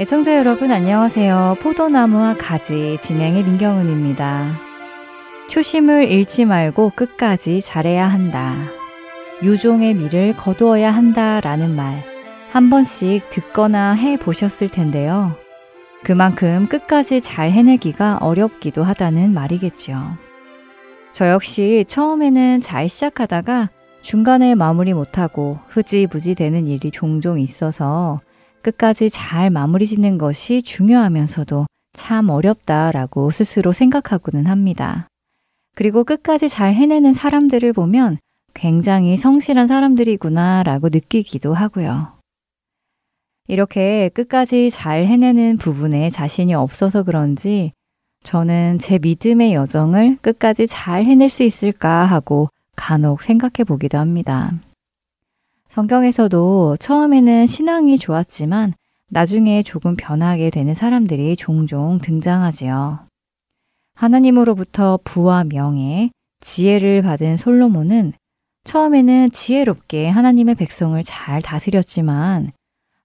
애청자 여러분 안녕하세요. 포도나무와 가지 진행의 민경은입니다. 초심을 잃지 말고 끝까지 잘해야 한다. 유종의 미를 거두어야 한다라는 말 한 번씩 듣거나 해 보셨을 텐데요. 그만큼 끝까지 잘 해내기가 어렵기도 하다는 말이겠죠. 저 역시 처음에는 잘 시작하다가 중간에 마무리 못하고 흐지부지 되는 일이 종종 있어서 끝까지 잘 마무리 짓는 것이 중요하면서도 참 어렵다라고 스스로 생각하고는 합니다. 그리고 끝까지 잘 해내는 사람들을 보면 굉장히 성실한 사람들이구나 라고 느끼기도 하고요. 이렇게 끝까지 잘 해내는 부분에 자신이 없어서 그런지 저는 제 믿음의 여정을 끝까지 잘 해낼 수 있을까 하고 간혹 생각해 보기도 합니다. 성경에서도 처음에는 신앙이 좋았지만 나중에 조금 변하게 되는 사람들이 종종 등장하지요. 하나님으로부터 부와 명예, 지혜를 받은 솔로몬은 처음에는 지혜롭게 하나님의 백성을 잘 다스렸지만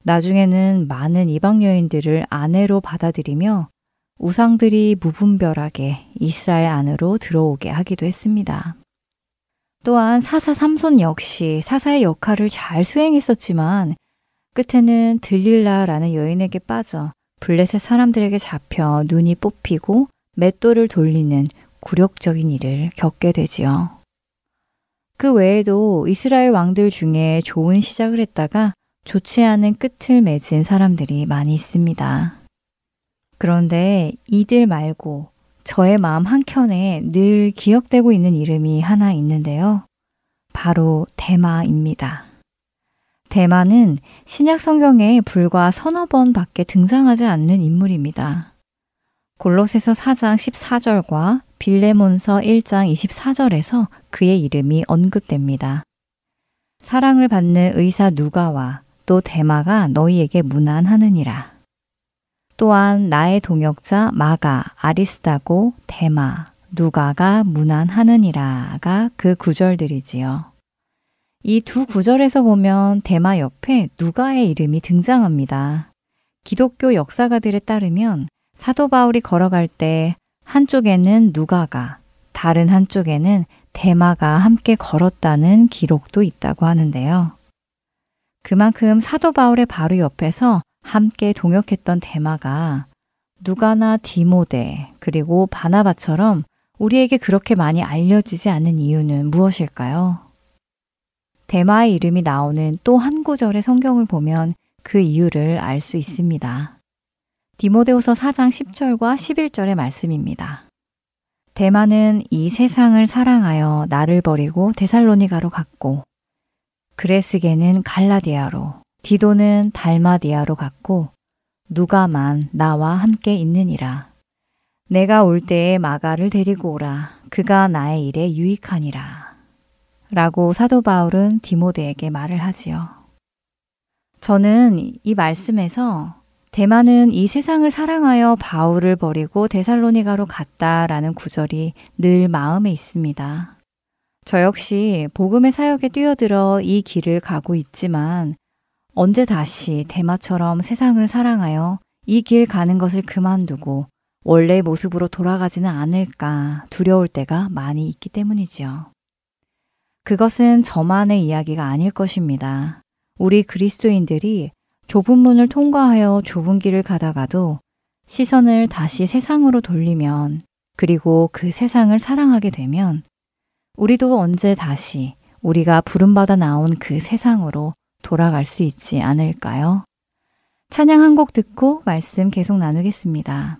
나중에는 많은 이방 여인들을 아내로 받아들이며 우상들이 무분별하게 이스라엘 안으로 들어오게 하기도 했습니다. 또한 사사 삼손 역시 사사의 역할을 잘 수행했었지만 끝에는 들릴라라는 여인에게 빠져 블레셋 사람들에게 잡혀 눈이 뽑히고 맷돌을 돌리는 굴욕적인 일을 겪게 되지요. 그 외에도 이스라엘 왕들 중에 좋은 시작을 했다가 좋지 않은 끝을 맺은 사람들이 많이 있습니다. 그런데 이들 말고 저의 마음 한켠에 늘 기억되고 있는 이름이 하나 있는데요. 바로 대마입니다. 대마는 신약 성경에 불과 서너 번 밖에 등장하지 않는 인물입니다. 골로새서 4장 14절과 빌레몬서 1장 24절에서 그의 이름이 언급됩니다. 사랑을 받는 의사 누가와 또 대마가 너희에게 무난하느니라. 또한 나의 동역자 마가, 아리스다고, 데마, 누가가 무난하느니라가 그 구절들이지요. 이 두 구절에서 보면 데마 옆에 누가의 이름이 등장합니다. 기독교 역사가들에 따르면 사도 바울이 걸어갈 때 한쪽에는 누가가, 다른 한쪽에는 데마가 함께 걸었다는 기록도 있다고 하는데요. 그만큼 사도 바울의 바로 옆에서 함께 동역했던 대마가 누가나 디모데 그리고 바나바처럼 우리에게 그렇게 많이 알려지지 않는 이유는 무엇일까요? 대마의 이름이 나오는 또 한 구절의 성경을 보면 그 이유를 알 수 있습니다. 디모데후서 4장 10절과 11절의 말씀입니다. 대마는 이 세상을 사랑하여 나를 버리고 데살로니가로 갔고 그레스게는 갈라디아로 디도는 달마디아로 갔고 누가만 나와 함께 있느니라. 내가 올 때에 마가를 데리고 오라. 그가 나의 일에 유익하니라. 라고 사도 바울은 디모데에게 말을 하지요. 저는 이 말씀에서 대만은 이 세상을 사랑하여 바울을 버리고 데살로니가로 갔다라는 구절이 늘 마음에 있습니다. 저 역시 복음의 사역에 뛰어들어 이 길을 가고 있지만 언제 다시 대마처럼 세상을 사랑하여 이 길 가는 것을 그만두고 원래의 모습으로 돌아가지는 않을까 두려울 때가 많이 있기 때문이지요. 그것은 저만의 이야기가 아닐 것입니다. 우리 그리스도인들이 좁은 문을 통과하여 좁은 길을 가다가도 시선을 다시 세상으로 돌리면 그리고 그 세상을 사랑하게 되면 우리도 언제 다시 우리가 부름받아 나온 그 세상으로 돌아갈 수 있지 않을까요? 찬양 한 곡 듣고 말씀 계속 나누겠습니다.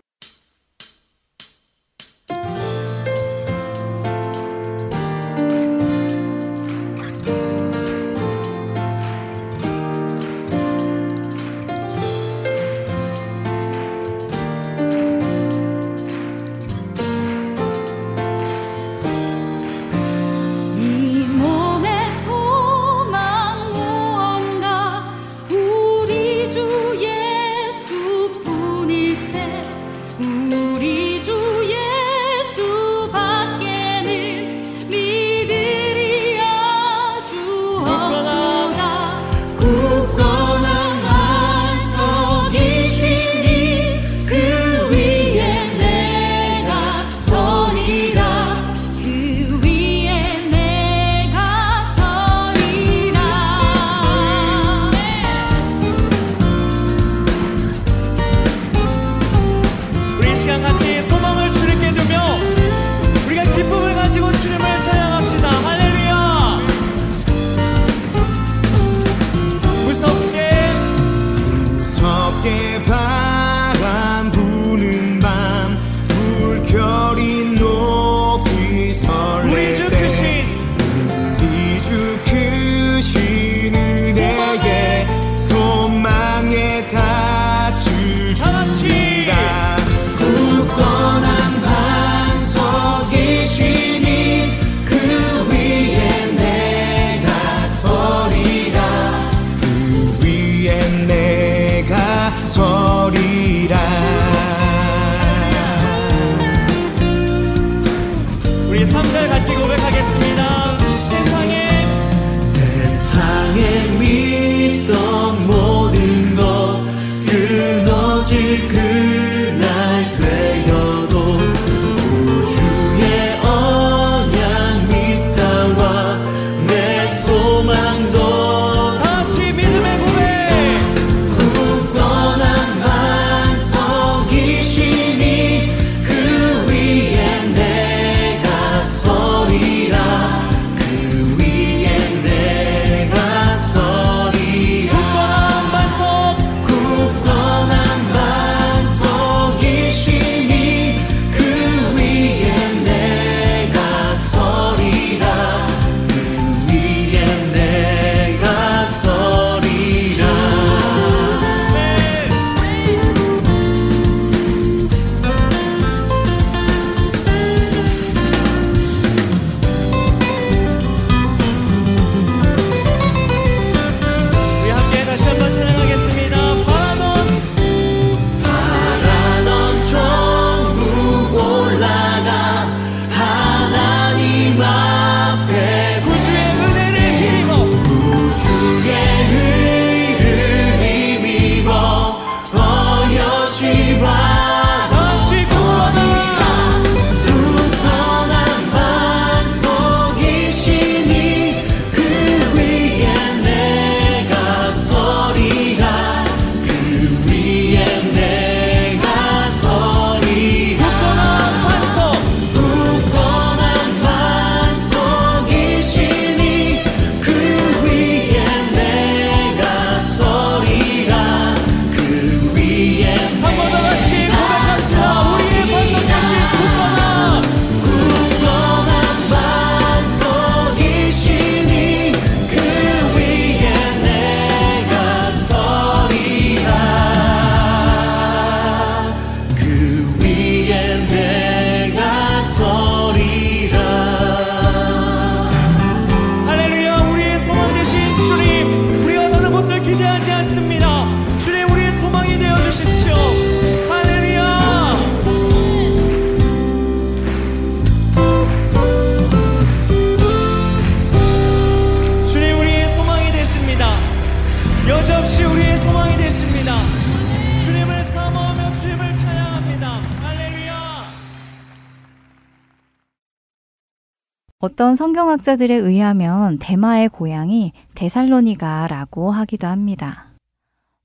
어떤 성경학자들에 의하면 대마의 고향이 데살로니가라고 하기도 합니다.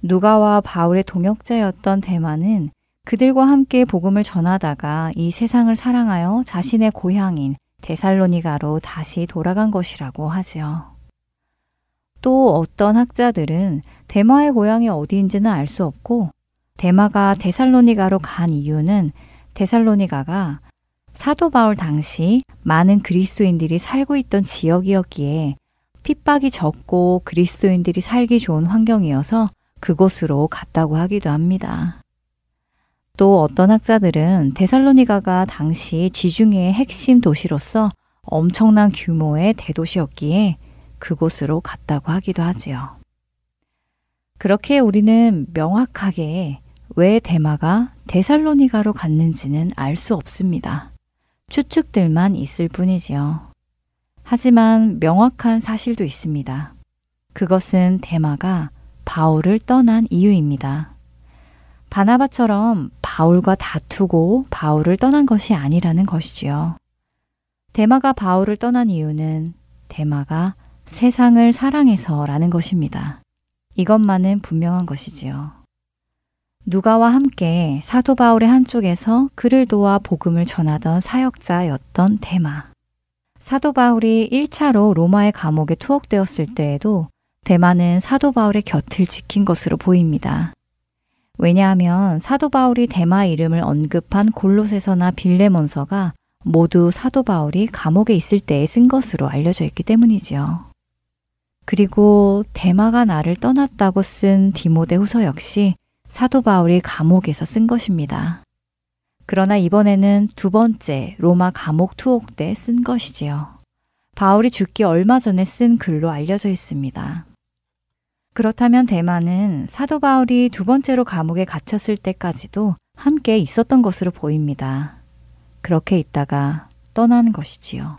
누가와 바울의 동역자였던 대마는 그들과 함께 복음을 전하다가 이 세상을 사랑하여 자신의 고향인 데살로니가로 다시 돌아간 것이라고 하지요. 또 어떤 학자들은 대마의 고향이 어디인지는 알 수 없고 대마가 데살로니가로 간 이유는 데살로니가가 사도 바울 당시 많은 그리스도인들이 살고 있던 지역이었기에 핍박이 적고 그리스도인들이 살기 좋은 환경이어서 그곳으로 갔다고 하기도 합니다. 또 어떤 학자들은 데살로니가가 당시 지중해의 핵심 도시로서 엄청난 규모의 대도시였기에 그곳으로 갔다고 하기도 하지요. 그렇게 우리는 명확하게 왜 대마가 데살로니가로 갔는지는 알 수 없습니다. 추측들만 있을 뿐이지요. 하지만 명확한 사실도 있습니다. 그것은 대마가 바울을 떠난 이유입니다. 바나바처럼 바울과 다투고 바울을 떠난 것이 아니라는 것이지요. 대마가 바울을 떠난 이유는 대마가 세상을 사랑해서라는 것입니다. 이것만은 분명한 것이지요. 누가와 함께 사도 바울의 한쪽에서 그를 도와 복음을 전하던 사역자였던 대마. 사도 바울이 1차로 로마의 감옥에 투옥되었을 때에도 대마는 사도 바울의 곁을 지킨 것으로 보입니다. 왜냐하면 사도 바울이 대마 이름을 언급한 골로새서나 빌레몬서가 모두 사도 바울이 감옥에 있을 때에 쓴 것으로 알려져 있기 때문이지요. 그리고 대마가 나를 떠났다고 쓴 디모데 후서 역시 사도 바울이 감옥에서 쓴 것입니다. 그러나 이번에는 두 번째 로마 감옥 투옥 때 쓴 것이지요. 바울이 죽기 얼마 전에 쓴 글로 알려져 있습니다. 그렇다면 대마는 사도 바울이 두 번째로 감옥에 갇혔을 때까지도 함께 있었던 것으로 보입니다. 그렇게 있다가 떠나는 것이지요.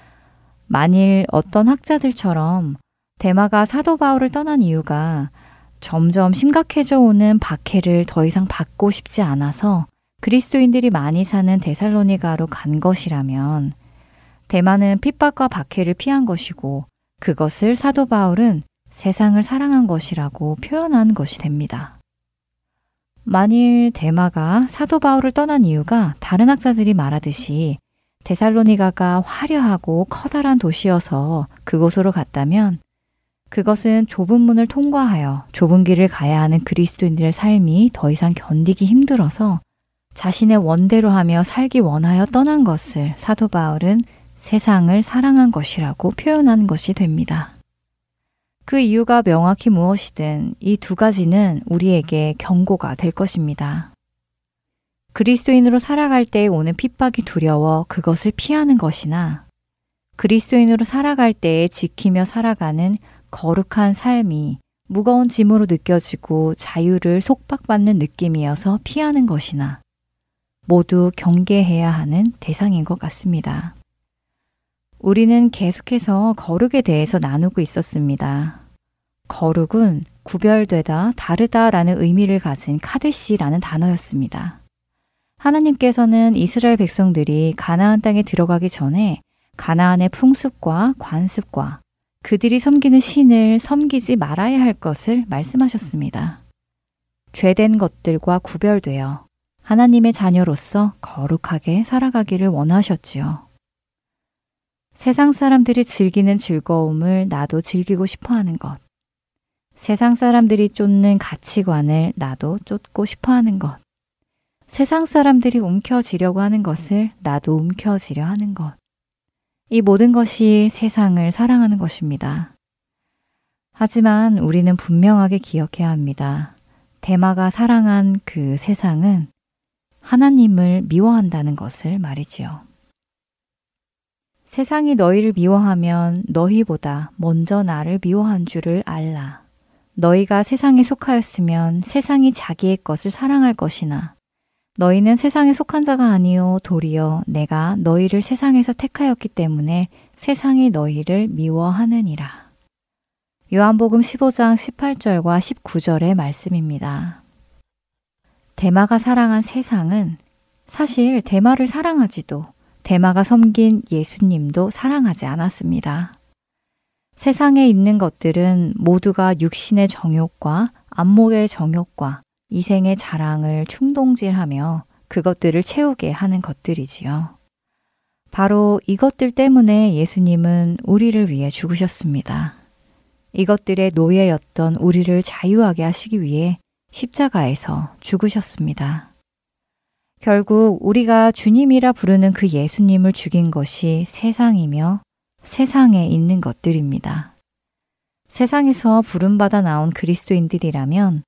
만일 어떤 학자들처럼 대마가 사도 바울을 떠난 이유가 점점 심각해져 오는 박해를 더 이상 받고 싶지 않아서 그리스도인들이 많이 사는 데살로니가로 간 것이라면 대마는 핍박과 박해를 피한 것이고 그것을 사도 바울은 세상을 사랑한 것이라고 표현한 것이 됩니다. 만일 대마가 사도 바울을 떠난 이유가 다른 학자들이 말하듯이 데살로니가가 화려하고 커다란 도시여서 그곳으로 갔다면 그것은 좁은 문을 통과하여 좁은 길을 가야 하는 그리스도인들의 삶이 더 이상 견디기 힘들어서 자신의 원대로 하며 살기 원하여 떠난 것을 사도 바울은 세상을 사랑한 것이라고 표현한 것이 됩니다. 그 이유가 명확히 무엇이든 이 두 가지는 우리에게 경고가 될 것입니다. 그리스도인으로 살아갈 때 오는 핍박이 두려워 그것을 피하는 것이나 그리스도인으로 살아갈 때에 지키며 살아가는 거룩한 삶이 무거운 짐으로 느껴지고 자유를 속박받는 느낌이어서 피하는 것이나 모두 경계해야 하는 대상인 것 같습니다. 우리는 계속해서 거룩에 대해서 나누고 있었습니다. 거룩은 구별되다, 다르다라는 의미를 가진 카데시라는 단어였습니다. 하나님께서는 이스라엘 백성들이 가나안 땅에 들어가기 전에 가나안의 풍습과 관습과 그들이 섬기는 신을 섬기지 말아야 할 것을 말씀하셨습니다. 죄된 것들과 구별되어 하나님의 자녀로서 거룩하게 살아가기를 원하셨지요. 세상 사람들이 즐기는 즐거움을 나도 즐기고 싶어 하는 것. 세상 사람들이 쫓는 가치관을 나도 쫓고 싶어 하는 것. 세상 사람들이 움켜쥐려고 하는 것을 나도 움켜쥐려 하는 것. 이 모든 것이 세상을 사랑하는 것입니다. 하지만 우리는 분명하게 기억해야 합니다. 대마가 사랑한 그 세상은 하나님을 미워한다는 것을 말이지요. 세상이 너희를 미워하면 너희보다 먼저 나를 미워한 줄을 알라. 너희가 세상에 속하였으면 세상이 자기의 것을 사랑할 것이나 너희는 세상에 속한 자가 아니요 도리어 내가 너희를 세상에서 택하였기 때문에 세상이 너희를 미워하느니라. 요한복음 15장 18절과 19절의 말씀입니다. 대마가 사랑한 세상은 사실 대마를 사랑하지도 대마가 섬긴 예수님도 사랑하지 않았습니다. 세상에 있는 것들은 모두가 육신의 정욕과 안목의 정욕과 이생의 자랑을 충동질하며 그것들을 채우게 하는 것들이지요. 바로 이것들 때문에 예수님은 우리를 위해 죽으셨습니다. 이것들의 노예였던 우리를 자유하게 하시기 위해 십자가에서 죽으셨습니다. 결국 우리가 주님이라 부르는 그 예수님을 죽인 것이 세상이며 세상에 있는 것들입니다. 세상에서 부름받아 나온 그리스도인들이라면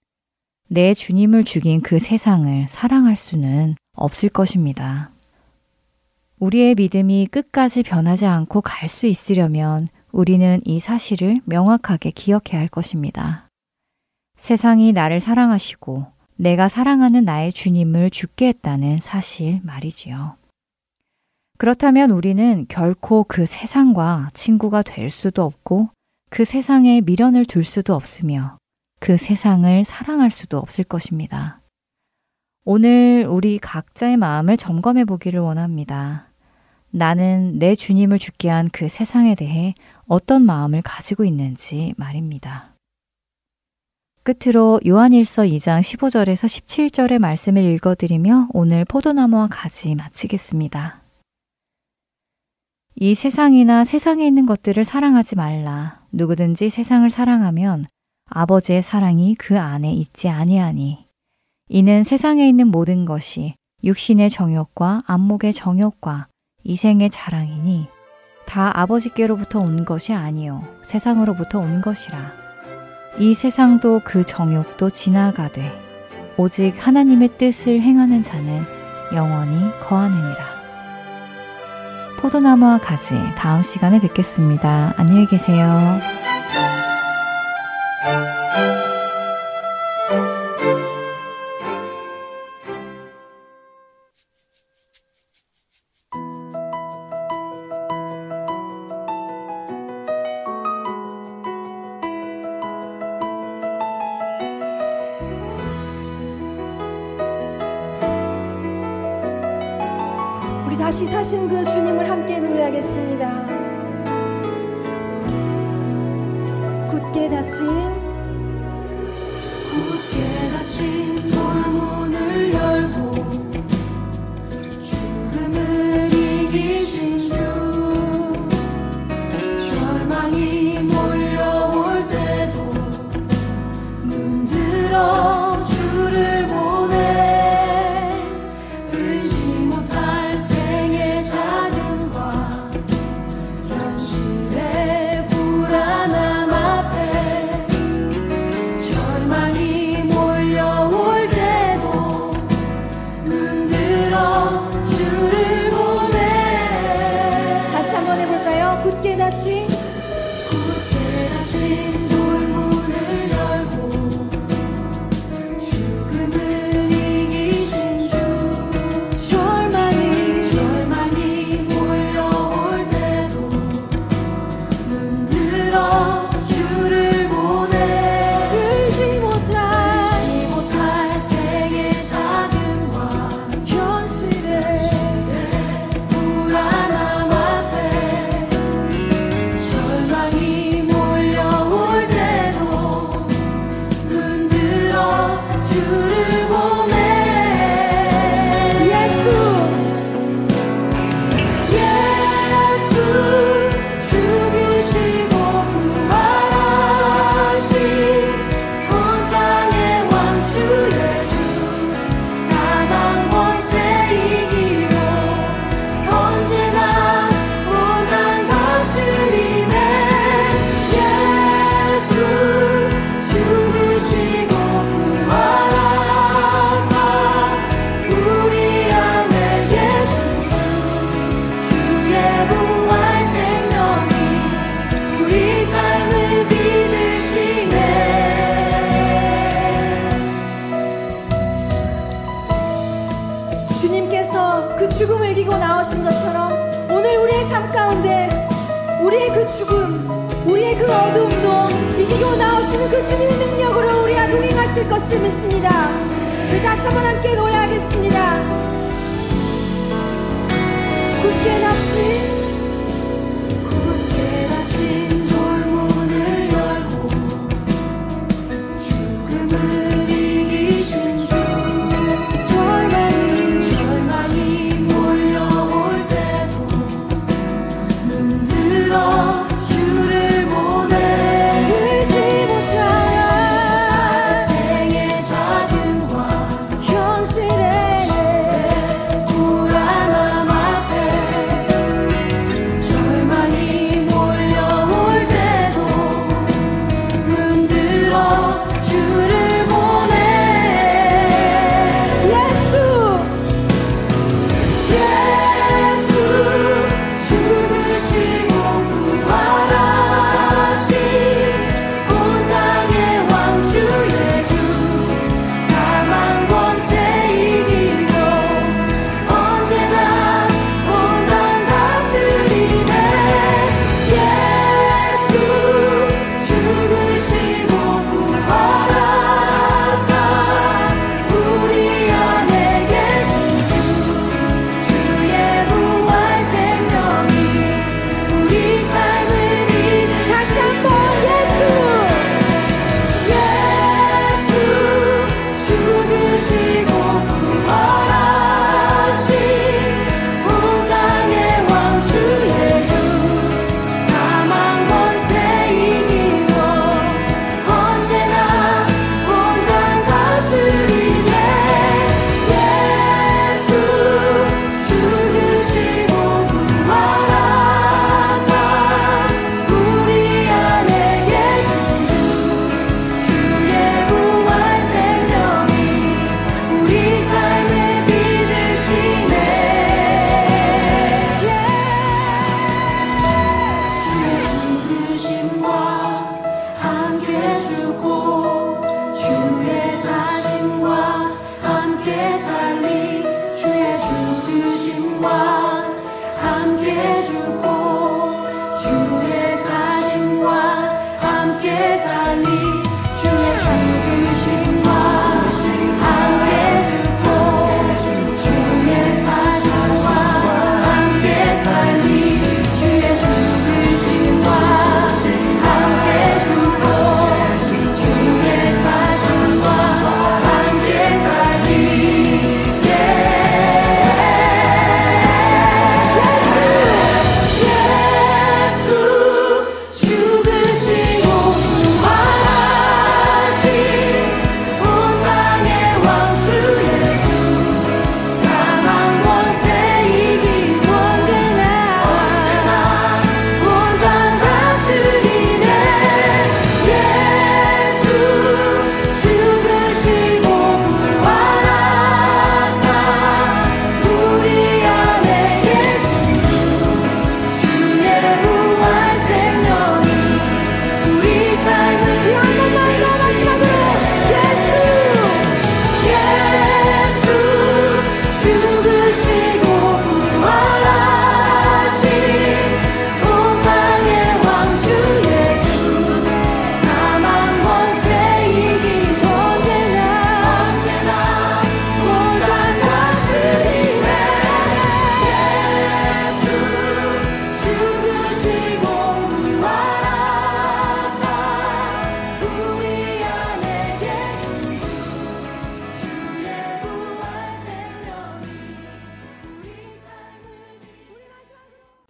내 주님을 죽인 그 세상을 사랑할 수는 없을 것입니다. 우리의 믿음이 끝까지 변하지 않고 갈 수 있으려면 우리는 이 사실을 명확하게 기억해야 할 것입니다. 세상이 나를 사랑하시고 내가 사랑하는 나의 주님을 죽게 했다는 사실 말이지요. 그렇다면 우리는 결코 그 세상과 친구가 될 수도 없고 그 세상에 미련을 둘 수도 없으며 그 세상을 사랑할 수도 없을 것입니다. 오늘 우리 각자의 마음을 점검해 보기를 원합니다. 나는 내 주님을 죽게 한 그 세상에 대해 어떤 마음을 가지고 있는지 말입니다. 끝으로 요한일서 2장 15절에서 17절의 말씀을 읽어드리며 오늘 포도나무와 가지 마치겠습니다. 이 세상이나 세상에 있는 것들을 사랑하지 말라. 누구든지 세상을 사랑하면 아버지의 사랑이 그 안에 있지 아니하니. 이는 세상에 있는 모든 것이 육신의 정욕과 안목의 정욕과 이생의 자랑이니 다 아버지께로부터 온 것이 아니요 세상으로부터 온 것이라. 이 세상도 그 정욕도 지나가되 오직 하나님의 뜻을 행하는 자는 영원히 거하느니라. 포도나무와 가지 다음 시간에 뵙겠습니다. 안녕히 계세요. Thank you.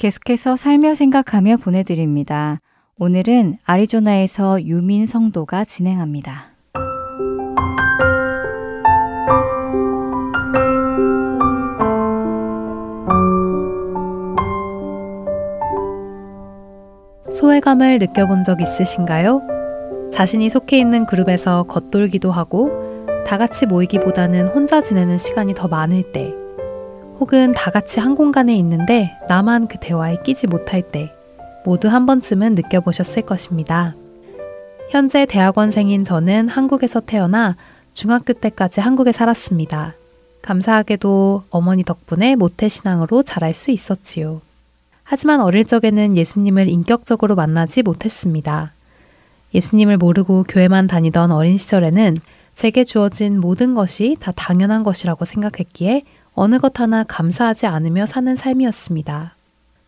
계속해서 살며 생각하며 보내드립니다. 오늘은 아리조나에서 유민 성도가 진행합니다. 소외감을 느껴본 적 있으신가요? 자신이 속해 있는 그룹에서 겉돌기도 하고 다 같이 모이기보다는 혼자 지내는 시간이 더 많을 때 혹은 다 같이 한 공간에 있는데 나만 그 대화에 끼지 못할 때 모두 한 번쯤은 느껴보셨을 것입니다. 현재 대학원생인 저는 한국에서 태어나 중학교 때까지 한국에 살았습니다. 감사하게도 어머니 덕분에 모태신앙으로 자랄 수 있었지요. 하지만 어릴 적에는 예수님을 인격적으로 만나지 못했습니다. 예수님을 모르고 교회만 다니던 어린 시절에는 제게 주어진 모든 것이 다 당연한 것이라고 생각했기에 어느 것 하나 감사하지 않으며 사는 삶이었습니다.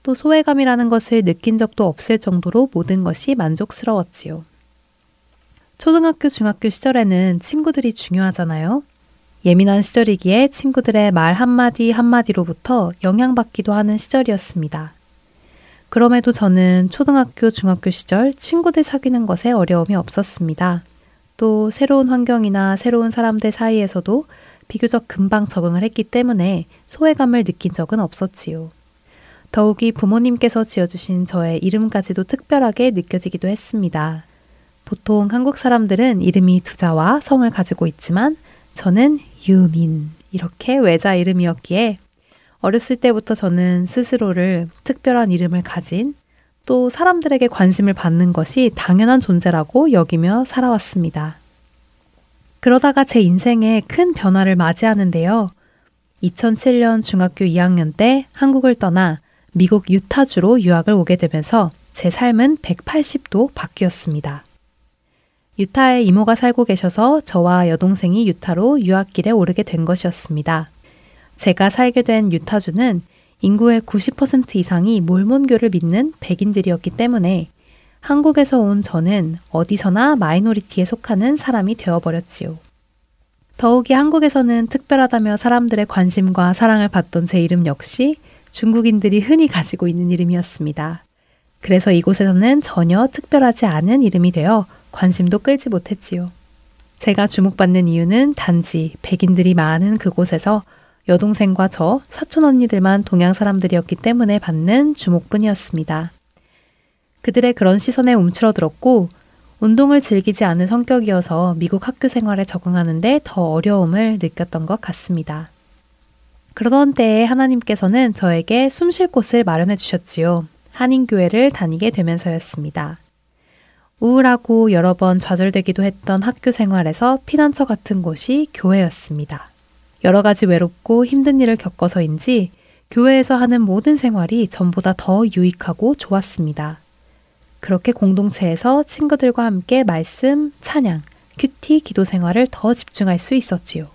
또 소외감이라는 것을 느낀 적도 없을 정도로 모든 것이 만족스러웠지요. 초등학교, 중학교 시절에는 친구들이 중요하잖아요. 예민한 시절이기에 친구들의 말 한마디 한마디로부터 영향받기도 하는 시절이었습니다. 그럼에도 저는 초등학교, 중학교 시절 친구들 사귀는 것에 어려움이 없었습니다. 또 새로운 환경이나 새로운 사람들 사이에서도 비교적 금방 적응을 했기 때문에 소외감을 느낀 적은 없었지요. 더욱이 부모님께서 지어주신 저의 이름까지도 특별하게 느껴지기도 했습니다. 보통 한국 사람들은 이름이 두 자와 성을 가지고 있지만 저는 유민 이렇게 외자 이름이었기에 어렸을 때부터 저는 스스로를 특별한 이름을 가진 또 사람들에게 관심을 받는 것이 당연한 존재라고 여기며 살아왔습니다. 그러다가 제 인생에 큰 변화를 맞이하는데요. 2007년 중학교 2학년 때 한국을 떠나 미국 유타주로 유학을 오게 되면서 제 삶은 180도 바뀌었습니다. 유타에 이모가 살고 계셔서 저와 여동생이 유타로 유학길에 오르게 된 것이었습니다. 제가 살게 된 유타주는 인구의 90% 이상이 몰몬교를 믿는 백인들이었기 때문에 한국에서 온 저는 어디서나 minority에 속하는 사람이 되어버렸지요. 더욱이 한국에서는 특별하다며 사람들의 관심과 사랑을 받던 제 이름 역시 중국인들이 흔히 가지고 있는 이름이었습니다. 그래서 이곳에서는 전혀 특별하지 않은 이름이 되어 관심도 끌지 못했지요. 제가 주목받는 이유는 단지 백인들이 많은 그곳에서 여동생과 저, 사촌 언니들만 동양 사람들이었기 때문에 받는 주목뿐이었습니다. 그들의 그런 시선에 움츠러들었고 운동을 즐기지 않은 성격이어서 미국 학교 생활에 적응하는데 더 어려움을 느꼈던 것 같습니다. 그러던 때에 하나님께서는 저에게 숨 쉴 곳을 마련해 주셨지요. 한인교회를 다니게 되면서였습니다. 우울하고 여러 번 좌절되기도 했던 학교 생활에서 피난처 같은 곳이 교회였습니다. 여러 가지 외롭고 힘든 일을 겪어서인지 교회에서 하는 모든 생활이 전보다 더 유익하고 좋았습니다. 그렇게 공동체에서 친구들과 함께 말씀, 찬양, 큐티 기도 생활을 더 집중할 수 있었지요.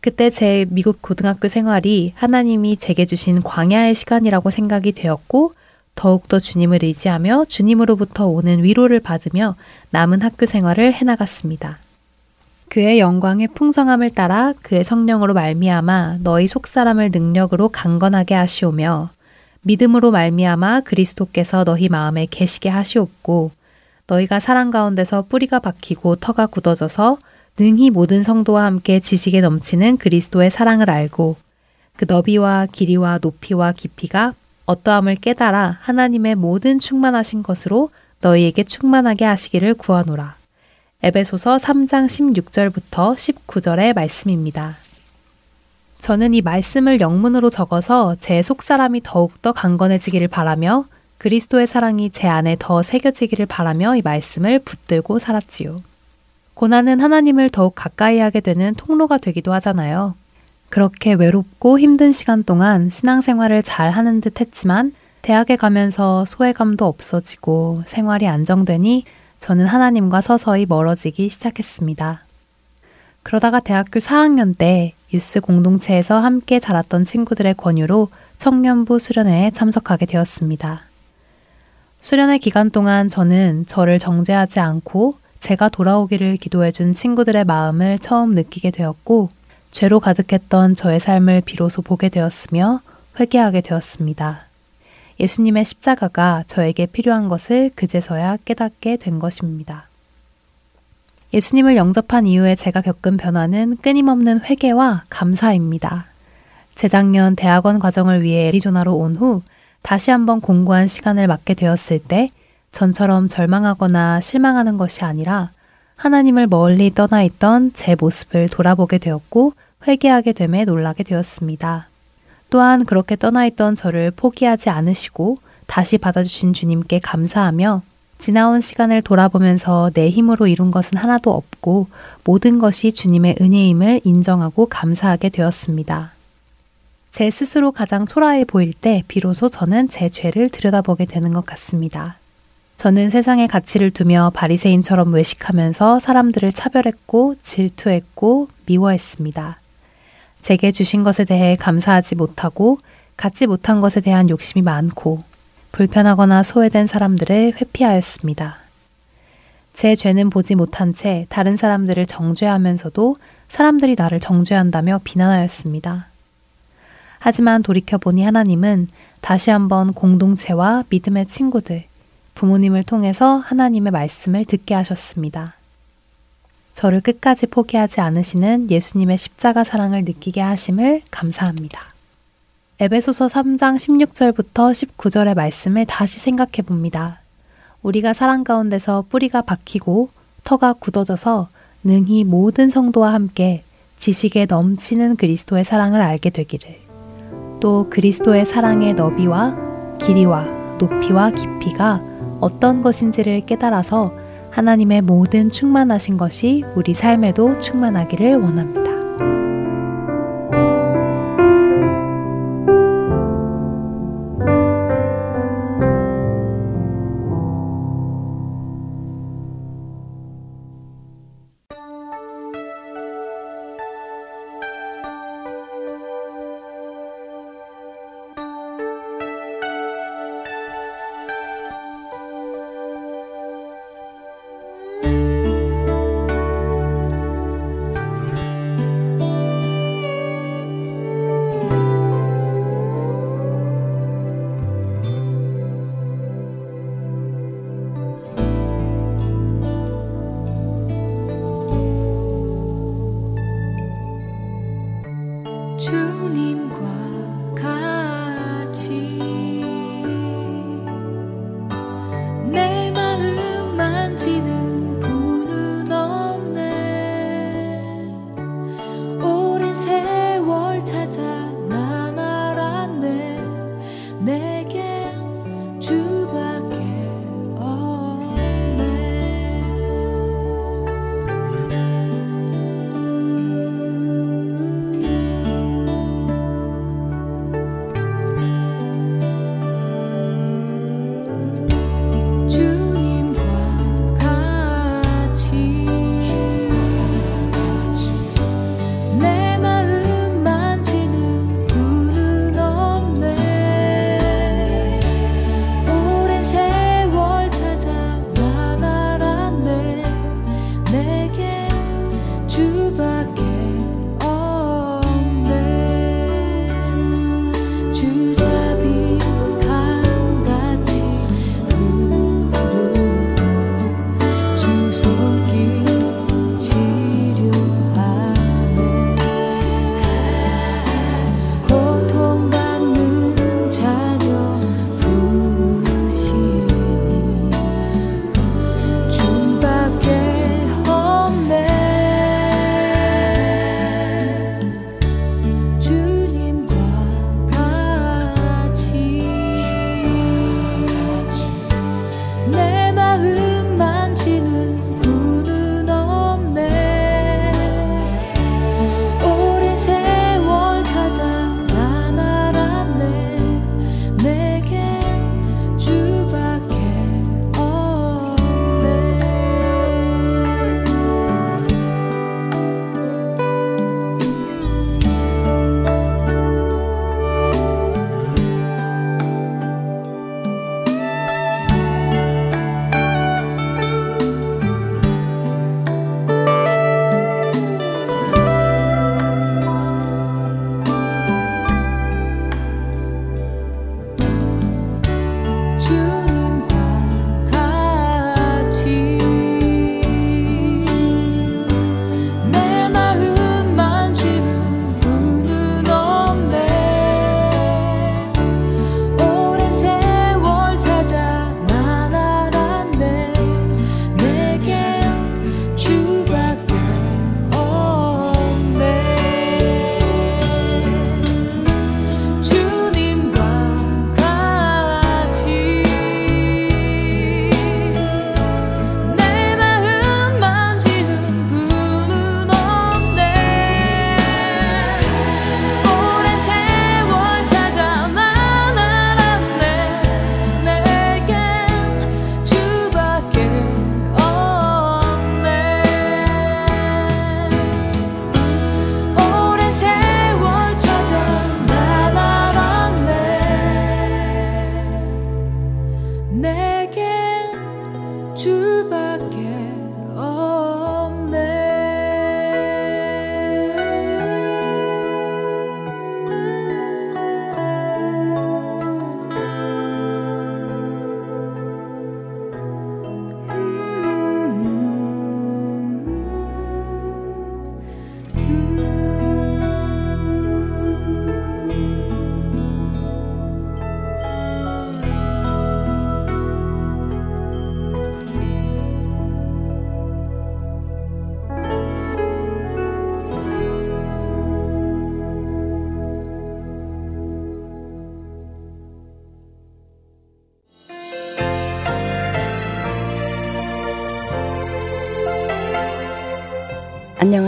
그때 제 미국 고등학교 생활이 하나님이 제게 주신 광야의 시간이라고 생각이 되었고 더욱더 주님을 의지하며 주님으로부터 오는 위로를 받으며 남은 학교 생활을 해나갔습니다. 그의 영광의 풍성함을 따라 그의 성령으로 말미암아 너희 속사람을 능력으로 강건하게 하시오며 믿음으로 말미암아 그리스도께서 너희 마음에 계시게 하시옵고 너희가 사랑 가운데서 뿌리가 박히고 터가 굳어져서 능히 모든 성도와 함께 지식에 넘치는 그리스도의 사랑을 알고 그 너비와 길이와 높이와 깊이가 어떠함을 깨달아 하나님의 모든 충만하신 것으로 너희에게 충만하게 하시기를 구하노라. 에베소서 3장 16절부터 19절의 말씀입니다. 저는 이 말씀을 영문으로 적어서 제 속사람이 더욱더 강건해지기를 바라며 그리스도의 사랑이 제 안에 더 새겨지기를 바라며 이 말씀을 붙들고 살았지요. 고난은 하나님을 더욱 가까이 하게 되는 통로가 되기도 하잖아요. 그렇게 외롭고 힘든 시간 동안 신앙생활을 잘 하는 듯 했지만 대학에 가면서 소외감도 없어지고 생활이 안정되니 저는 하나님과 서서히 멀어지기 시작했습니다. 그러다가 대학교 4학년 때 유스 공동체에서 함께 자랐던 친구들의 권유로 청년부 수련회에 참석하게 되었습니다. 수련회 기간 동안 저는 저를 정죄하지 않고 제가 돌아오기를 기도해준 친구들의 마음을 처음 느끼게 되었고, 죄로 가득했던 저의 삶을 비로소 보게 되었으며 회개하게 되었습니다. 예수님의 십자가가 저에게 필요한 것을 그제서야 깨닫게 된 것입니다. 예수님을 영접한 이후에 제가 겪은 변화는 끊임없는 회개와 감사입니다. 재작년 대학원 과정을 위해 애리조나로 온 후 다시 한번 공고한 시간을 맞게 되었을 때 전처럼 절망하거나 실망하는 것이 아니라 하나님을 멀리 떠나 있던 제 모습을 돌아보게 되었고 회개하게 됨에 놀라게 되었습니다. 또한 그렇게 떠나 있던 저를 포기하지 않으시고 다시 받아주신 주님께 감사하며 지나온 시간을 돌아보면서 내 힘으로 이룬 것은 하나도 없고 모든 것이 주님의 은혜임을 인정하고 감사하게 되었습니다. 제 스스로 가장 초라해 보일 때 비로소 저는 제 죄를 들여다보게 되는 것 같습니다. 저는 세상의 가치를 두며 바리새인처럼 외식하면서 사람들을 차별했고 질투했고 미워했습니다. 제게 주신 것에 대해 감사하지 못하고 갖지 못한 것에 대한 욕심이 많고 불편하거나 소외된 사람들을 회피하였습니다. 제 죄는 보지 못한 채 다른 사람들을 정죄하면서도 사람들이 나를 정죄한다며 비난하였습니다. 하지만 돌이켜보니 하나님은 다시 한번 공동체와 믿음의 친구들, 부모님을 통해서 하나님의 말씀을 듣게 하셨습니다. 저를 끝까지 포기하지 않으시는 예수님의 십자가 사랑을 느끼게 하심을 감사합니다. 에베소서 3장 16절부터 19절의 말씀을 다시 생각해 봅니다. 우리가 사랑 가운데서 뿌리가 박히고 터가 굳어져서 능히 모든 성도와 함께 지식에 넘치는 그리스도의 사랑을 알게 되기를. 또 그리스도의 사랑의 너비와 길이와 높이와 깊이가 어떤 것인지를 깨달아서 하나님의 모든 충만하신 것이 우리 삶에도 충만하기를 원합니다.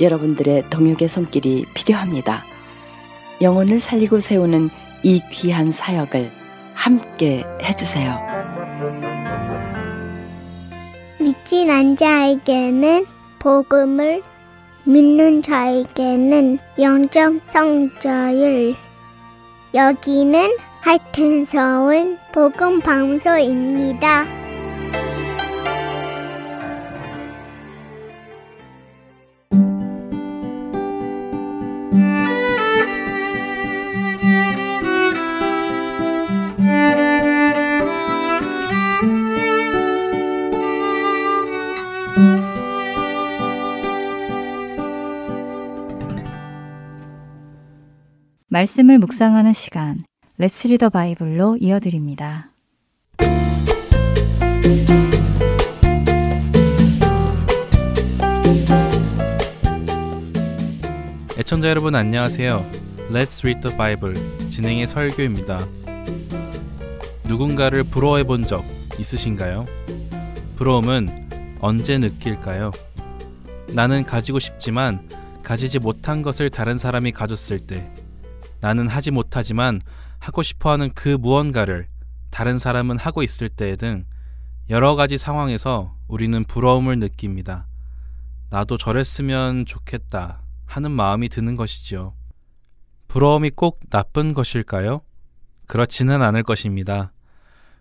여러분들의 동역의 손길이 필요합니다. 영혼을 살리고 세우는 이 귀한 사역을 함께 해주세요. 믿진 않은 자에게는 복음을 믿는 자에게는 영적 성자율 여기는 하여튼 서울 복음 방송입니다. 말씀을 묵상하는 시간, 레츠 리더 바이블로 이어드립니다. 애청자 여러분 안녕하세요. Let's Read the Bible 진행의 설교입니다. 누군가를 부러워해 본 적 있으신가요? 부러움은 언제 느낄까요? 나는 가지고 싶지만 가지지 못한 것을 다른 사람이 가졌을 때 나는 하지 못하지만 하고 싶어 하는 그 무언가를 다른 사람은 하고 있을 때 등 여러 가지 상황에서 우리는 부러움을 느낍니다. 나도 저랬으면 좋겠다 하는 마음이 드는 것이지요. 부러움이 꼭 나쁜 것일까요? 그렇지는 않을 것입니다.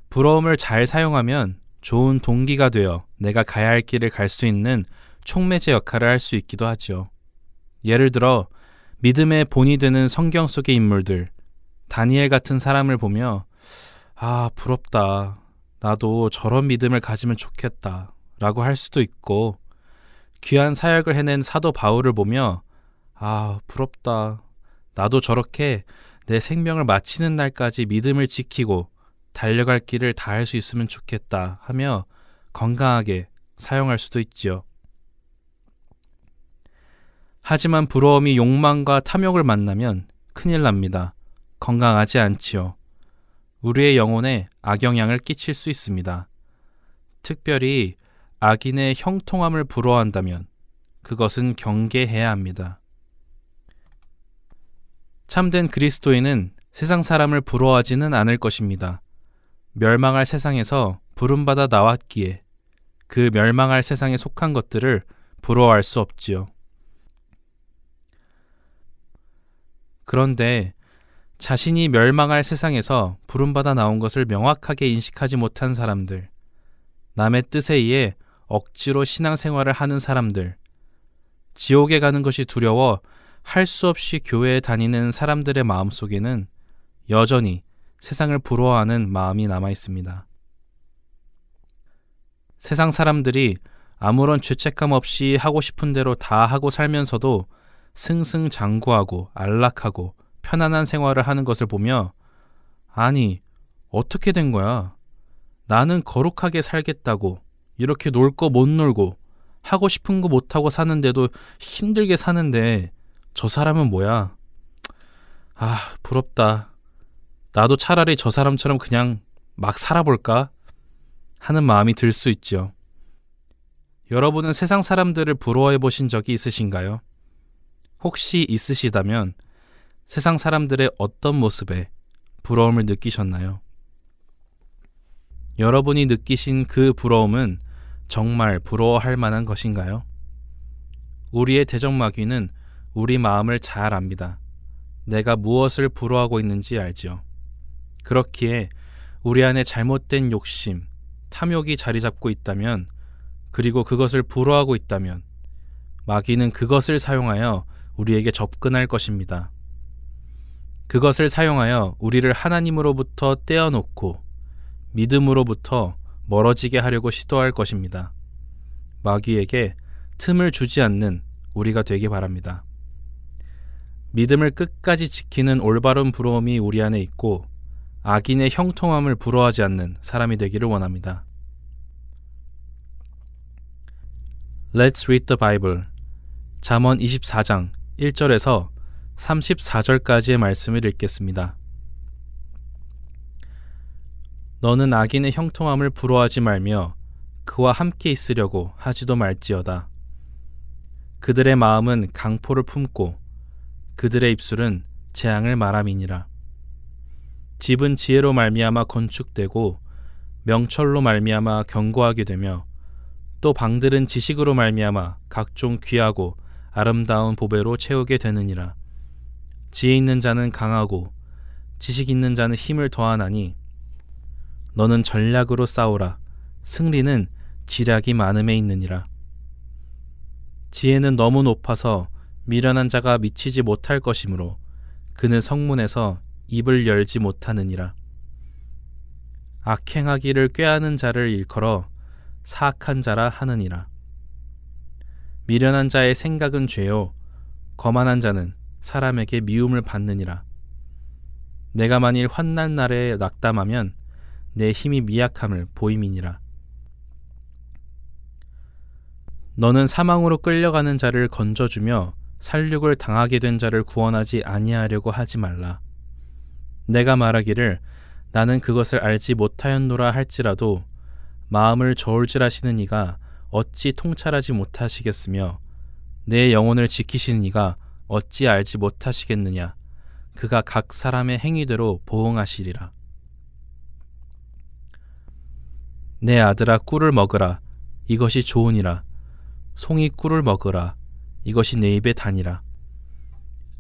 부러움을 잘 사용하면 좋은 동기가 되어 내가 가야 할 길을 갈 수 있는 촉매제 역할을 할 수 있기도 하죠. 예를 들어 믿음의 본이 되는 성경 속의 인물들, 다니엘 같은 사람을 보며, 아, 부럽다. 나도 저런 믿음을 가지면 좋겠다. 라고 할 수도 있고, 귀한 사역을 해낸 사도 바울을 보며, 아, 부럽다. 나도 저렇게 내 생명을 마치는 날까지 믿음을 지키고 달려갈 길을 다할 수 있으면 좋겠다 하며 건강하게 사용할 수도 있지요. 하지만 부러움이 욕망과 탐욕을 만나면 큰일 납니다. 건강하지 않지요. 우리의 영혼에 악영향을 끼칠 수 있습니다. 특별히 악인의 형통함을 부러워한다면 그것은 경계해야 합니다. 참된 그리스도인은 세상 사람을 부러워하지는 않을 것입니다. 멸망할 세상에서 부름받아 나왔기에 그 멸망할 세상에 속한 것들을 부러워할 수 없지요. 그런데 자신이 멸망할 세상에서 부름받아 나온 것을 명확하게 인식하지 못한 사람들, 남의 뜻에 의해 억지로 신앙생활을 하는 사람들, 지옥에 가는 것이 두려워 할 수 없이 교회에 다니는 사람들의 마음 속에는 여전히 세상을 부러워하는 마음이 남아 있습니다. 세상 사람들이 아무런 죄책감 없이 하고 싶은 대로 다 하고 살면서도 승승장구하고 안락하고 편안한 생활을 하는 것을 보며 아니, 어떻게 된 거야? 나는 거룩하게 살겠다고 이렇게 놀 거 못 놀고 하고 싶은 거 못 하고 사는데도 힘들게 사는데 저 사람은 뭐야? 아, 부럽다. 나도 차라리 저 사람처럼 그냥 막 살아볼까? 하는 마음이 들 수 있죠. 여러분은 세상 사람들을 부러워해 보신 적이 있으신가요? 혹시 있으시다면 세상 사람들의 어떤 모습에 부러움을 느끼셨나요? 여러분이 느끼신 그 부러움은 정말 부러워할 만한 것인가요? 우리의 대적마귀는 우리 마음을 잘 압니다. 내가 무엇을 부러워하고 있는지 알지요. 그렇기에 우리 안에 잘못된 욕심, 탐욕이 자리 잡고 있다면, 그리고 그것을 부러워하고 있다면, 마귀는 그것을 사용하여 우리에게 접근할 것입니다. 그것을 사용하여 우리를 하나님으로부터 떼어놓고 믿음으로부터 멀어지게 하려고 시도할 것입니다. 마귀에게 틈을 주지 않는 우리가 되기 바랍니다. 믿음을 끝까지 지키는 올바른 부러움이 우리 안에 있고 악인의 형통함을 부러워하지 않는 사람이 되기를 원합니다. Let's read the Bible. 잠언 24장 1절에서 34절까지의 말씀을 읽겠습니다. 너는 악인의 형통함을 부러워하지 말며 그와 함께 있으려고 하지도 말지어다. 그들의 마음은 강포를 품고 그들의 입술은 재앙을 말함이니라. 집은 지혜로 말미암아 건축되고 명철로 말미암아 견고하게 되며 또 방들은 지식으로 말미암아 각종 귀하고 아름다운 보배로 채우게 되느니라. 지혜 있는 자는 강하고 지식 있는 자는 힘을 더하나니 너는 전략으로 싸우라. 승리는 지략이 많음에 있느니라. 지혜는 너무 높아서 미련한 자가 미치지 못할 것이므로 그는 성문에서 입을 열지 못하느니라. 악행하기를 꾀하는 자를 일컬어 사악한 자라 하느니라. 미련한 자의 생각은 죄요. 거만한 자는 사람에게 미움을 받느니라. 내가 만일 환난 날에 낙담하면 내 힘이 미약함을 보임이니라. 너는 사망으로 끌려가는 자를 건져주며 살육을 당하게 된 자를 구원하지 아니하려고 하지 말라. 내가 말하기를 나는 그것을 알지 못하였노라 할지라도 마음을 저울질하시는 이가 어찌 통찰하지 못하시겠으며 내 영혼을 지키시는 이가 어찌 알지 못하시겠느냐? 그가 각 사람의 행위대로 보응하시리라. 내 아들아 꿀을 먹으라. 이것이 좋으니라. 송이 꿀을 먹으라. 이것이 내 입에 다니라.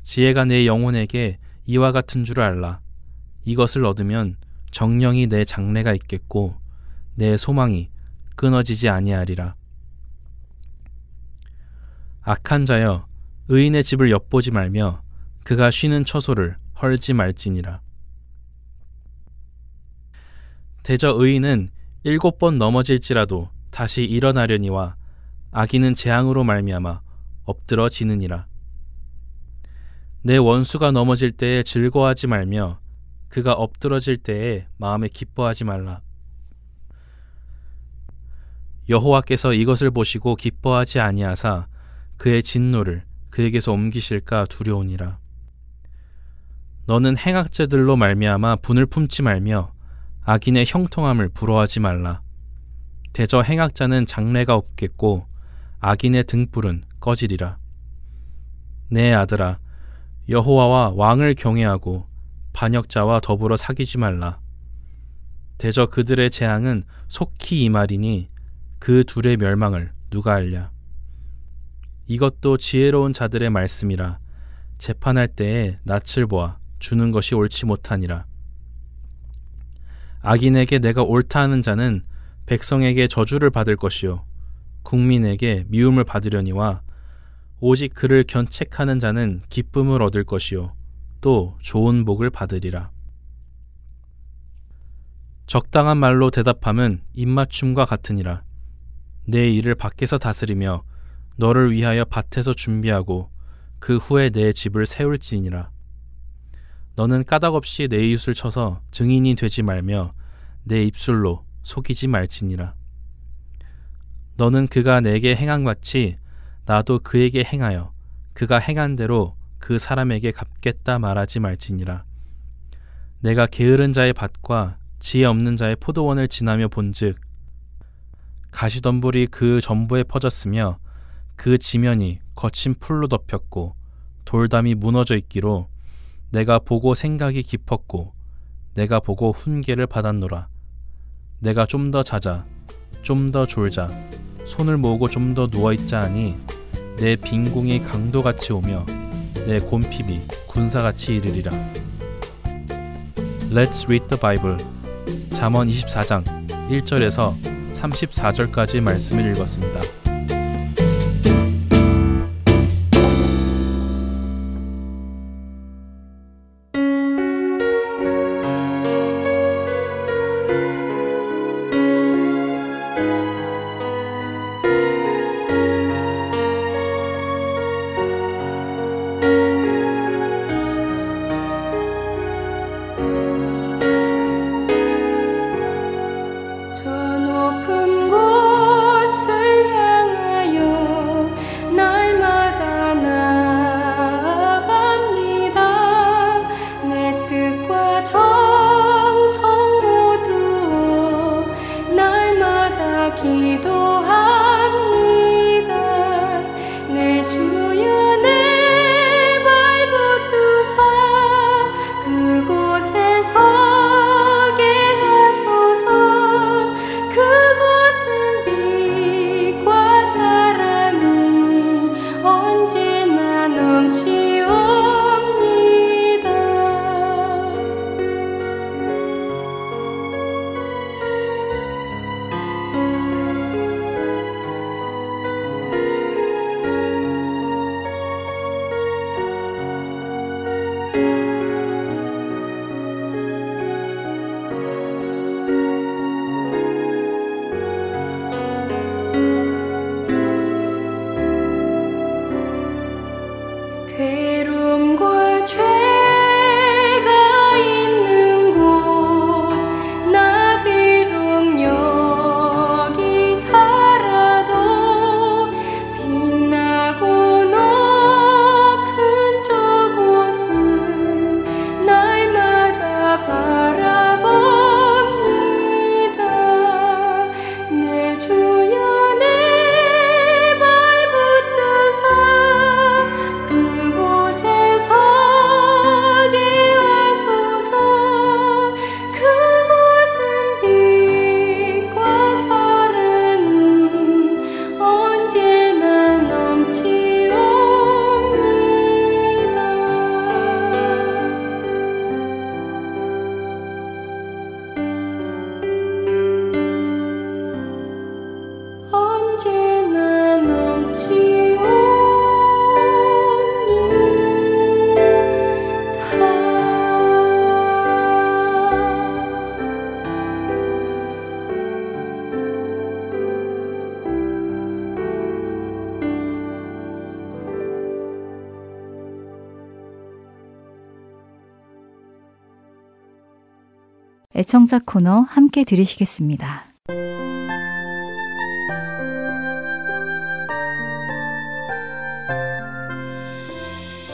지혜가 내 영혼에게 이와 같은 줄 알라. 이것을 얻으면 정령이 내 장래가 있겠고 내 소망이 끊어지지 아니하리라. 악한 자여 의인의 집을 엿보지 말며 그가 쉬는 처소를 헐지 말지니라. 대저 의인은 일곱 번 넘어질지라도 다시 일어나려니와 악인은 재앙으로 말미암아 엎드러지느니라. 내 원수가 넘어질 때에 즐거워하지 말며 그가 엎드러질 때에 마음에 기뻐하지 말라. 여호와께서 이것을 보시고 기뻐하지 아니하사 그의 진노를 그에게서 옮기실까 두려우니라. 너는 행악자들로 말미암아 분을 품지 말며 악인의 형통함을 부러워하지 말라. 대저 행악자는 장래가 없겠고 악인의 등불은 꺼지리라. 내 아들아 여호와와 왕을 경외하고 반역자와 더불어 사귀지 말라. 대저 그들의 재앙은 속히 이 말이니 그 둘의 멸망을 누가 알랴? 이것도 지혜로운 자들의 말씀이라 재판할 때에 낯을 보아 주는 것이 옳지 못하니라. 악인에게 내가 옳다 하는 자는 백성에게 저주를 받을 것이요 국민에게 미움을 받으려니와 오직 그를 견책하는 자는 기쁨을 얻을 것이요 또 좋은 복을 받으리라. 적당한 말로 대답함은 입맞춤과 같으니라. 내 일을 밖에서 다스리며 너를 위하여 밭에서 준비하고 그 후에 내 집을 세울지니라. 너는 까닭없이 내 이웃을 쳐서 증인이 되지 말며 내 입술로 속이지 말지니라. 너는 그가 내게 행한 같이 나도 그에게 행하여 그가 행한 대로 그 사람에게 갚겠다 말하지 말지니라. 내가 게으른 자의 밭과 지혜 없는 자의 포도원을 지나며 본즉 가시덤불이 그 전부에 퍼졌으며 그 지면이 거친 풀로 덮였고 돌담이 무너져 있기로 내가 보고 생각이 깊었고 내가 보고 훈계를 받았노라. 내가 좀 더 자자, 좀 더 졸자, 손을 모으고 좀 더 누워 있자 하니 내 빈공이 강도같이 오며 내 곤핍이 군사같이 이르리라. Let's read the Bible. 잠언 24장 1절에서 34절까지 말씀을 읽었습니다. Pero 애청자 코너 함께 들으시겠습니다.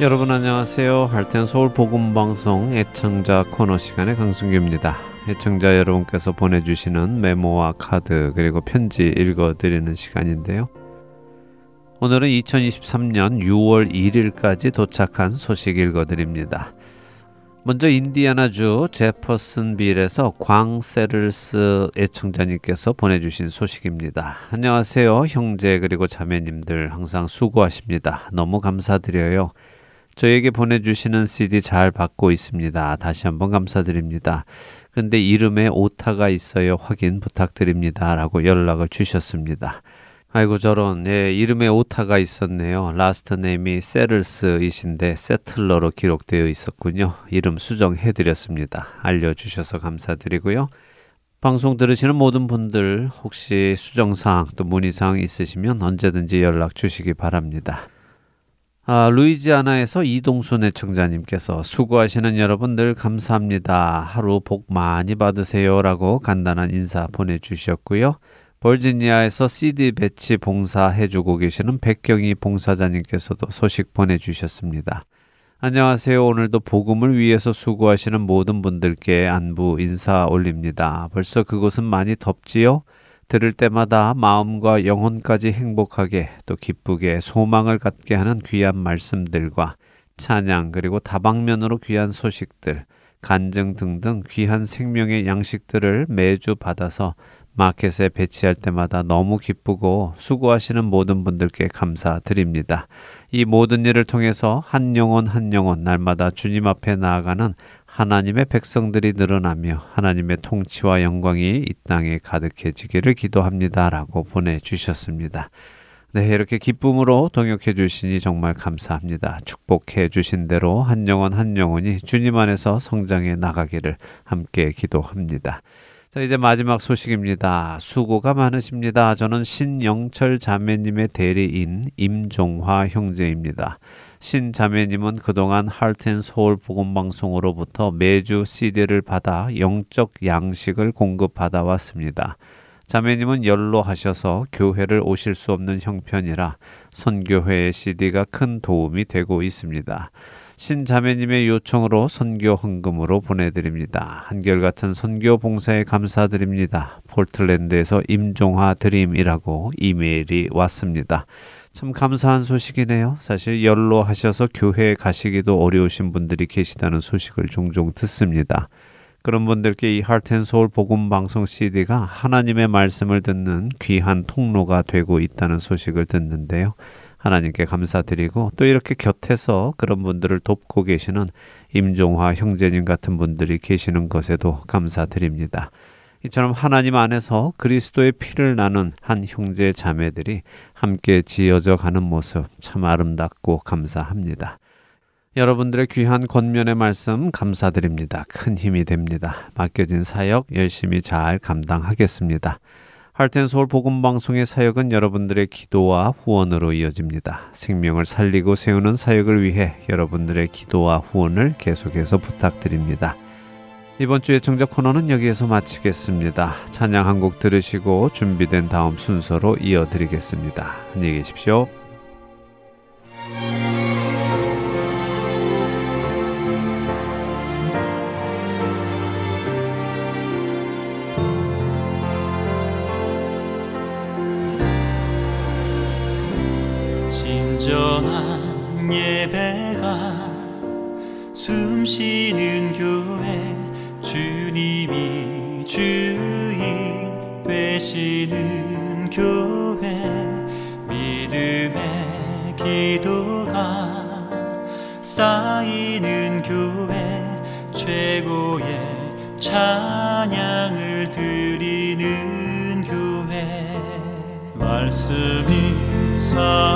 여러분 안녕하세요. 할텐 서울 복음 방송 애청자 코너 시간의 강승규입니다. 애청자 여러분께서 보내주시는 메모와 카드 그리고 편지 읽어드리는 시간인데요. 오늘은 2023년 6월 1일까지 도착한 소식 읽어드립니다. 먼저 인디아나주 제퍼슨빌에서 광세를스 애청자님께서 보내주신 소식입니다. 안녕하세요 형제 그리고 자매님들 항상 수고하십니다. 너무 감사드려요. 저에게 보내주시는 CD 잘 받고 있습니다. 다시 한번 감사드립니다. 근데 이름에 오타가 있어요. 확인 부탁드립니다. 라고 연락을 주셨습니다. 아이고 저런 예, 이름에 오타가 있었네요. last name이 세를스이신데 세틀러로 기록되어 있었군요. 이름 수정해 드렸습니다. 알려 주셔서 감사드리고요. 방송 들으시는 모든 분들 혹시 수정 사항 또 문의 사항 있으시면 언제든지 연락 주시기 바랍니다. 아, 루이지아나에서 이동순 애청자님께서 수고하시는 여러분들 감사합니다. 하루 복 많이 받으세요라고 간단한 인사 보내주셨고요. 버지니아에서 CD 배치 봉사해주고 계시는 백경희 봉사자님께서도 소식 보내주셨습니다. 안녕하세요. 오늘도 복음을 위해서 수고하시는 모든 분들께 안부 인사 올립니다. 벌써 그곳은 많이 덥지요? 들을 때마다 마음과 영혼까지 행복하게 또 기쁘게 소망을 갖게 하는 귀한 말씀들과 찬양 그리고 다방면으로 귀한 소식들, 간증 등등 귀한 생명의 양식들을 매주 받아서 마켓에 배치할 때마다 너무 기쁘고 수고하시는 모든 분들께 감사드립니다. 이 모든 일을 통해서 한 영혼 한 영혼 날마다 주님 앞에 나아가는 하나님의 백성들이 늘어나며 하나님의 통치와 영광이 이 땅에 가득해지기를 기도합니다. 라고 보내주셨습니다. 네, 이렇게 기쁨으로 동역해 주시니 정말 감사합니다. 축복해 주신 대로 한 영혼 한 영혼이 주님 안에서 성장해 나가기를 함께 기도합니다. 자, 이제 마지막 소식입니다. 수고가 많으십니다. 저는 신영철 자매님의 대리인 임종화 형제입니다. 신 자매님은 그동안 할텐 서울 복음방송으로부터 매주 CD를 받아 영적 양식을 공급받아 왔습니다. 자매님은 연로하셔서 교회를 오실 수 없는 형편이라 선교회의 CD가 큰 도움이 되고 있습니다. 신자매님의 요청으로 선교 헌금으로 보내드립니다. 한결같은 선교 봉사에 감사드립니다. 폴틀랜드에서 임종화 드림이라고 이메일이 왔습니다. 참 감사한 소식이네요. 사실 연로하셔서 교회에 가시기도 어려우신 분들이 계시다는 소식을 종종 듣습니다. 그런 분들께 이 하트앤소울 복음 방송 CD가 하나님의 말씀을 듣는 귀한 통로가 되고 있다는 소식을 듣는데요. 하나님께 감사드리고 또 이렇게 곁에서 그런 분들을 돕고 계시는 임종화 형제님 같은 분들이 계시는 것에도 감사드립니다. 이처럼 하나님 안에서 그리스도의 피를 나눈 한 형제 자매들이 함께 지어져 가는 모습 참 아름답고 감사합니다. 여러분들의 귀한 권면의 말씀 감사드립니다. 큰 힘이 됩니다. 맡겨진 사역 열심히 잘 감당하겠습니다. 할텐 서울 복음 방송의 사역은 여러분들의 기도와 후원으로 이어집니다. 생명을 살리고 세우는 사역을 위해 여러분들의 기도와 후원을 계속해서 부탁드립니다. 이번 주의 청자 코너는 여기에서 마치겠습니다. 찬양 한 곡 들으시고 준비된 다음 순서로 이어드리겠습니다. 안녕히 계십시오. 예배가 숨쉬는 교회 주님이 주인 되시는 교회 믿음의 기도가 쌓이는 교회 최고의 찬양을 드리는 교회. 말씀이 살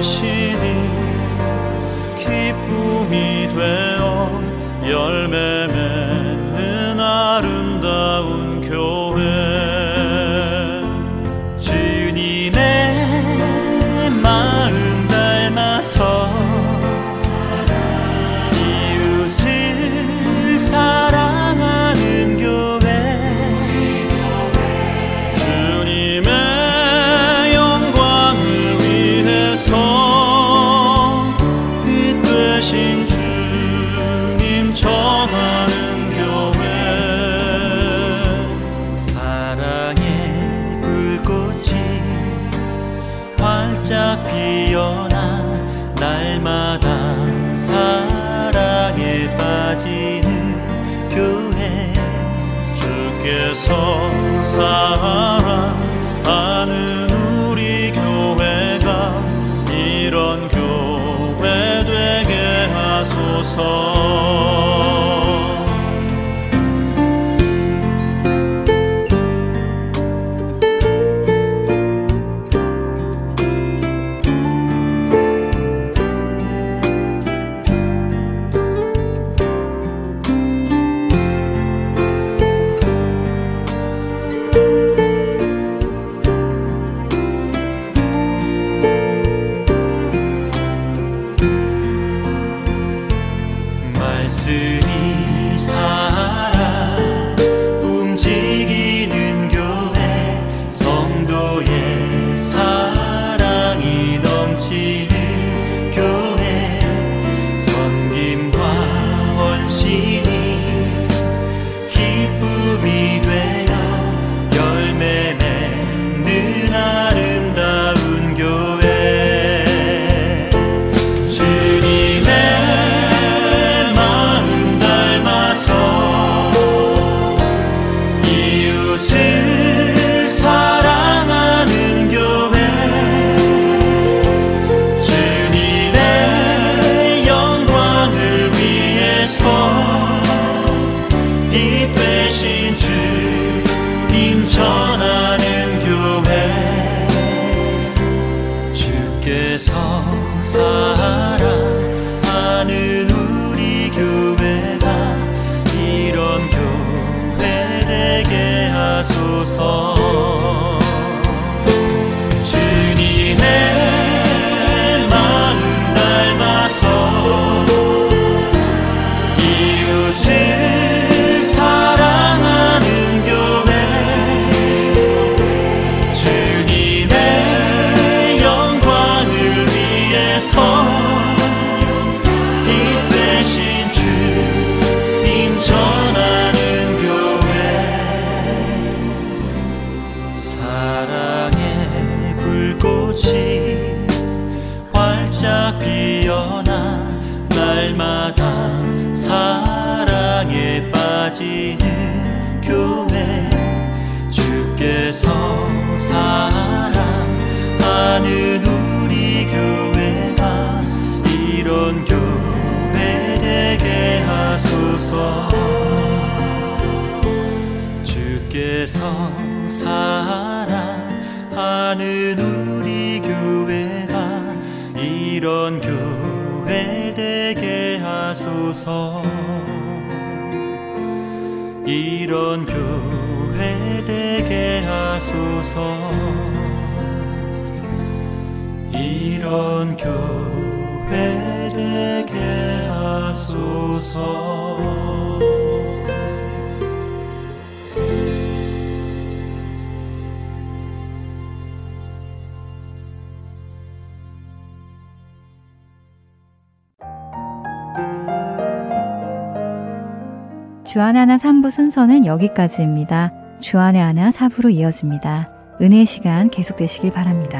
헌 이런 교회 되게 하소서. 주안의 하나 3부 순서는 여기까지입니다. 주안의 하나 4부로 이어집니다. 은혜의 시간 계속되시길 바랍니다.